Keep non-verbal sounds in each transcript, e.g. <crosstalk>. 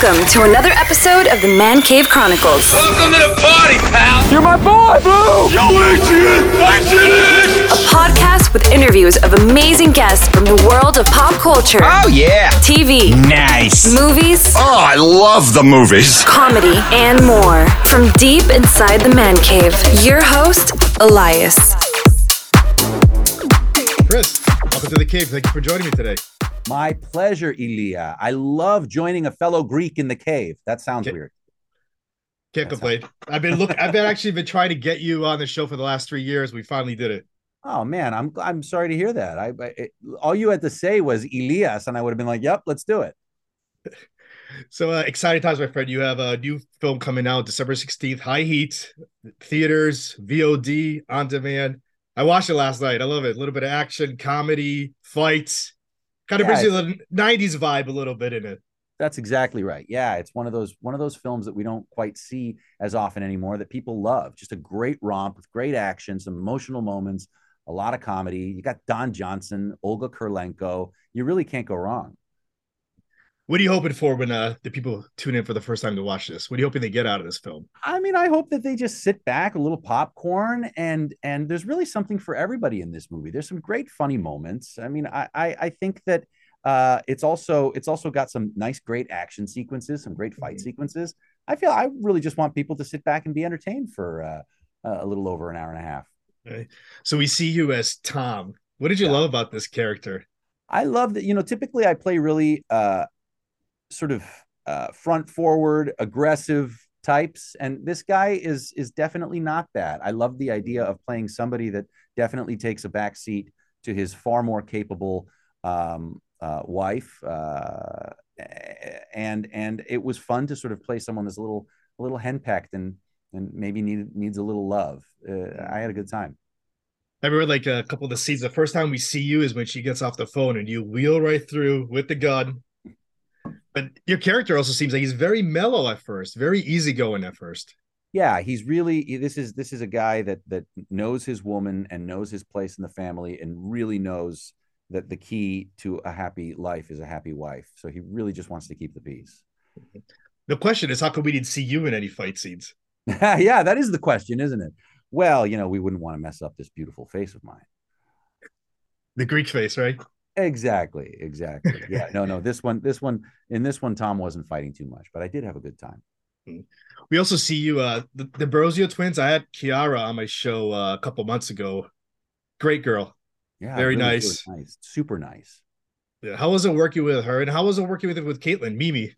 Welcome to another episode of the Man Cave Chronicles, Welcome to the party, pal. You're my boy, Blue! Yo, Adrian, Adrian. a podcast with interviews of amazing guests from the world of pop culture, Oh yeah. TV, Nice. movies, Oh, I love the movies. comedy, and more. From deep inside the Man Cave, your host, Elias. Chris, welcome to the cave. Thank you for joining me today. My pleasure, Ilya. I love joining a fellow Greek in the cave. That sounds Okay. weird. Can't complain. I've been look. I've been <laughs> actually been trying to get you on the show for the last three years. We finally did it. Oh man, I'm I'm sorry to hear that. I, I it, all you had to say was Elias, and I would have been like, "Yep, let's do it." <laughs> So uh, exciting times, my friend. You have a new film coming out December sixteenth. High Heat, theaters, VOD, on demand. I watched it last night. I love it. A little bit of action, comedy, fights. Kind of Yeah, brings you the '90s vibe a little bit in it. That's exactly right. Yeah, it's one of those one of those films that we don't quite see as often anymore that people love. Just a great romp with great action, some emotional moments, a lot of comedy. You got Don Johnson, Olga Kurylenko. You really can't go wrong. What are you hoping for when uh, the people tune in for the first time to watch this? What are you hoping they get out of this film? I mean, I hope that they just sit back, a little popcorn, and and there's really something for everybody in this movie. There's some great funny moments. I mean, I I, I think that uh, it's also it's also got some nice, great action sequences, some great fight Mhm. sequences. I feel I really just want people to sit back and be entertained for uh, a little over an hour and a half. So we see you as Tom. What did you Yeah. love about this character? I love that. You know, typically I play really uh, sort of uh, front forward, aggressive types, and this guy is is definitely not that. I love the idea of playing somebody that definitely takes a back seat to his far more capable um, uh, wife, uh, and and it was fun to sort of play someone that's a little a little henpecked and and maybe need, needs a little love. Uh, I had a good time. I remember like a couple of the scenes. The first time we see you is when she gets off the phone and you wheel right through with the gun. But your character also seems like he's very mellow at first, very easygoing at first. yeah he's really this is this is a guy that that knows his woman and knows his place in the family and really knows that the key to a happy life is a happy wife so he really just wants to keep the peace The question is, how come we didn't see you in any fight scenes? <laughs> yeah that is the question isn't it well you know we wouldn't want to mess up this beautiful face of mine The Greek face, right? Exactly exactly yeah no no <laughs> this one this one in this one tom wasn't fighting too much but i did have a good time We also see you, uh, the, the Brosio twins. I had Kiara on my show uh, a couple months ago. Great girl. yeah Very really nice. nice super nice Yeah, How was it working with her? And how was it working with with Kaitlin, Mimi?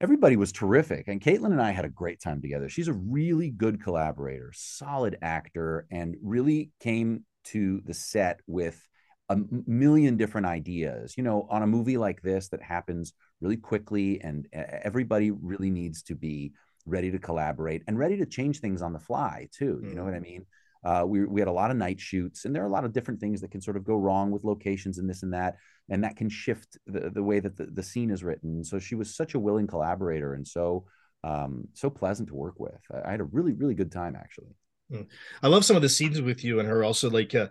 everybody was terrific and kaitlin and i had a great time together she's a really good collaborator solid actor and really came to the set with a million different ideas. You know on a movie like this that happens really quickly and everybody really needs to be ready to collaborate and ready to change things on the fly too you know what i mean? Uh, we, we had a lot of night shoots and there are a lot of different things that can sort of go wrong with locations and this and that and that can shift the, the way that the, the scene is written. So she was such a willing collaborator and so um, so pleasant to work with. I, I had a really really good time actually. I love some of the scenes with you and her. Also, like, uh,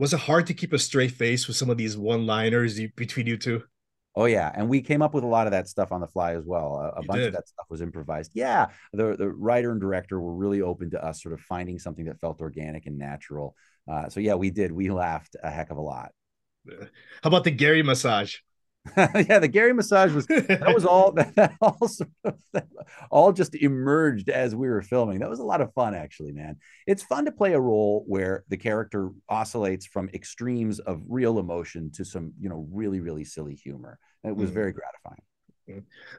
was it hard to keep a straight face with some of these one-liners between you two? Oh yeah, and we came up with a lot of that stuff on the fly as well. A, a bunch did. of that stuff was improvised. Yeah, the the writer and director were really open to us sort of finding something that felt organic and natural. Uh, so yeah, we did. We laughed a heck of a lot. How about the Gary massage? <laughs> yeah, the Gary massage was that was all <laughs> that all sort of, <laughs> all just emerged as we were filming. That was a lot of fun, actually, man. It's fun to play a role where the character oscillates from extremes of real emotion to some, you know, really really silly humor. It was Mm. very gratifying.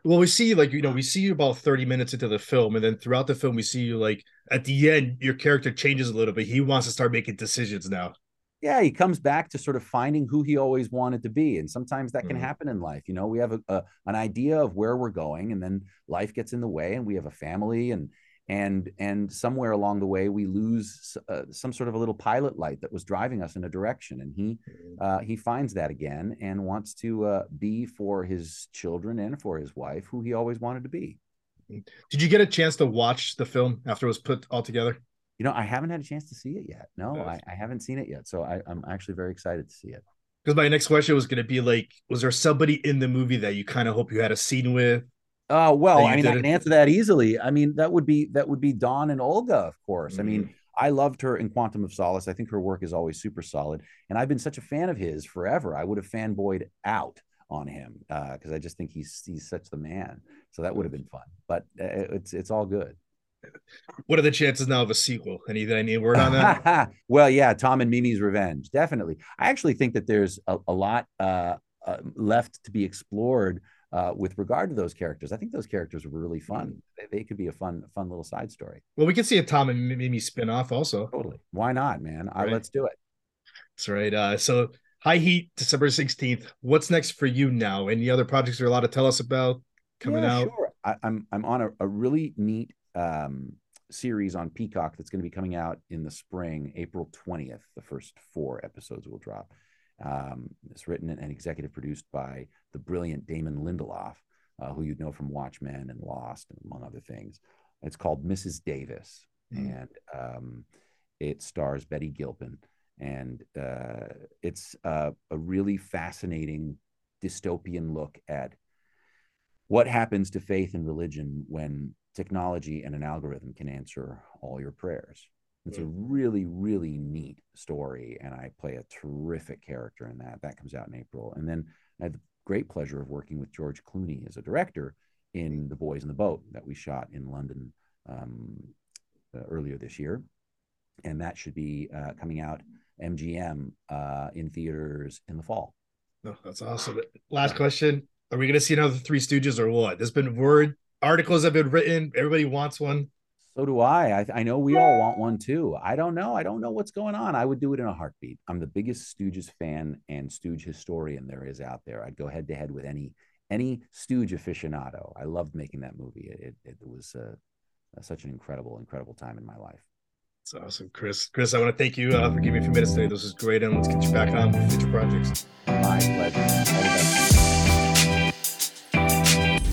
well, we see like you know we see you about thirty minutes into the film, and then throughout the film we see you like at the end your character changes a little bit. He wants to start making decisions now. Yeah, he comes back to sort of finding who he always wanted to be. And sometimes that can Mhm. happen in life. You know, we have a, a an idea of where we're going, and then life gets in the way, and we have a family, and and and somewhere along the way we lose uh, some sort of a little pilot light that was driving us in a direction, and he uh, he finds that again and wants to uh, be for his children and for his wife who he always wanted to be. Did you get a chance to watch the film after it was put all together? You know, I haven't had a chance to see it yet. No, I, I haven't seen it yet, so I, I'm actually very excited to see it. Because my next question was going to be like, was there somebody in the movie that you kind of hope you had a scene with? Oh well, I mean, I can answer that easily. I mean, that would be that would be Don and Olga, of course. I Mm. mean, I loved her in Quantum of Solace. I think her work is always super solid, and I've been such a fan of his forever. I would have fanboyed out on him because I just think he's he's such the man. So that would have been fun. But uh, it's it's all good. What are the chances now of a sequel? Any any word on that? <laughs> well, yeah, Tom and Mimi's Revenge, definitely. I actually think that there's a, a lot uh, uh, left to be explored uh, with regard to those characters. I think those characters were really fun. They, they could be a fun, fun little side story. well, we could see a Tom and Mimi spin-off also. Totally. Why not, man? I, let's do it. That's right. Uh, so High Heat, December 16th. What's next for you now? Any other projects you're allowed to tell us about coming Yeah, out? Sure. I, I'm I'm on a, a really neat um, series on Peacock that's going to be coming out in the spring, April 20th. The first four episodes will drop. Um, it's written and executive produced by the brilliant Damon Lindelof, uh, who you'd know from Watchmen and Lost, and among other things. It's called Mrs. Davis, Mm. and um, it stars Betty Gilpin, and uh, it's uh, a really fascinating dystopian look at what happens to faith and religion when technology and an algorithm can answer all your prayers. It's a really, really neat story, and I play a terrific character in that. That comes out in April, and then I had the great pleasure of working with George Clooney as a director in The Boys in the Boat that we shot in London um, uh, earlier this year, and that should be uh, coming out MGM uh, in theaters in the fall. No, that's awesome. Last question. Are we going to see another Three Stooges or what? There's been word, articles have been written. Everybody wants one. So do I. I. I know we all want one too. I don't know. I don't know what's going on. I would do it in a heartbeat. I'm the biggest Stooges fan and Stooge historian there is out there. I'd go head to head with any any Stooge aficionado. I loved making that movie. It, it, it was uh, such an incredible, incredible time in my life. It's awesome, Chris. Chris, I want to thank you uh, for giving me a few minutes today. This was great, and let's get you back on with future projects. My pleasure.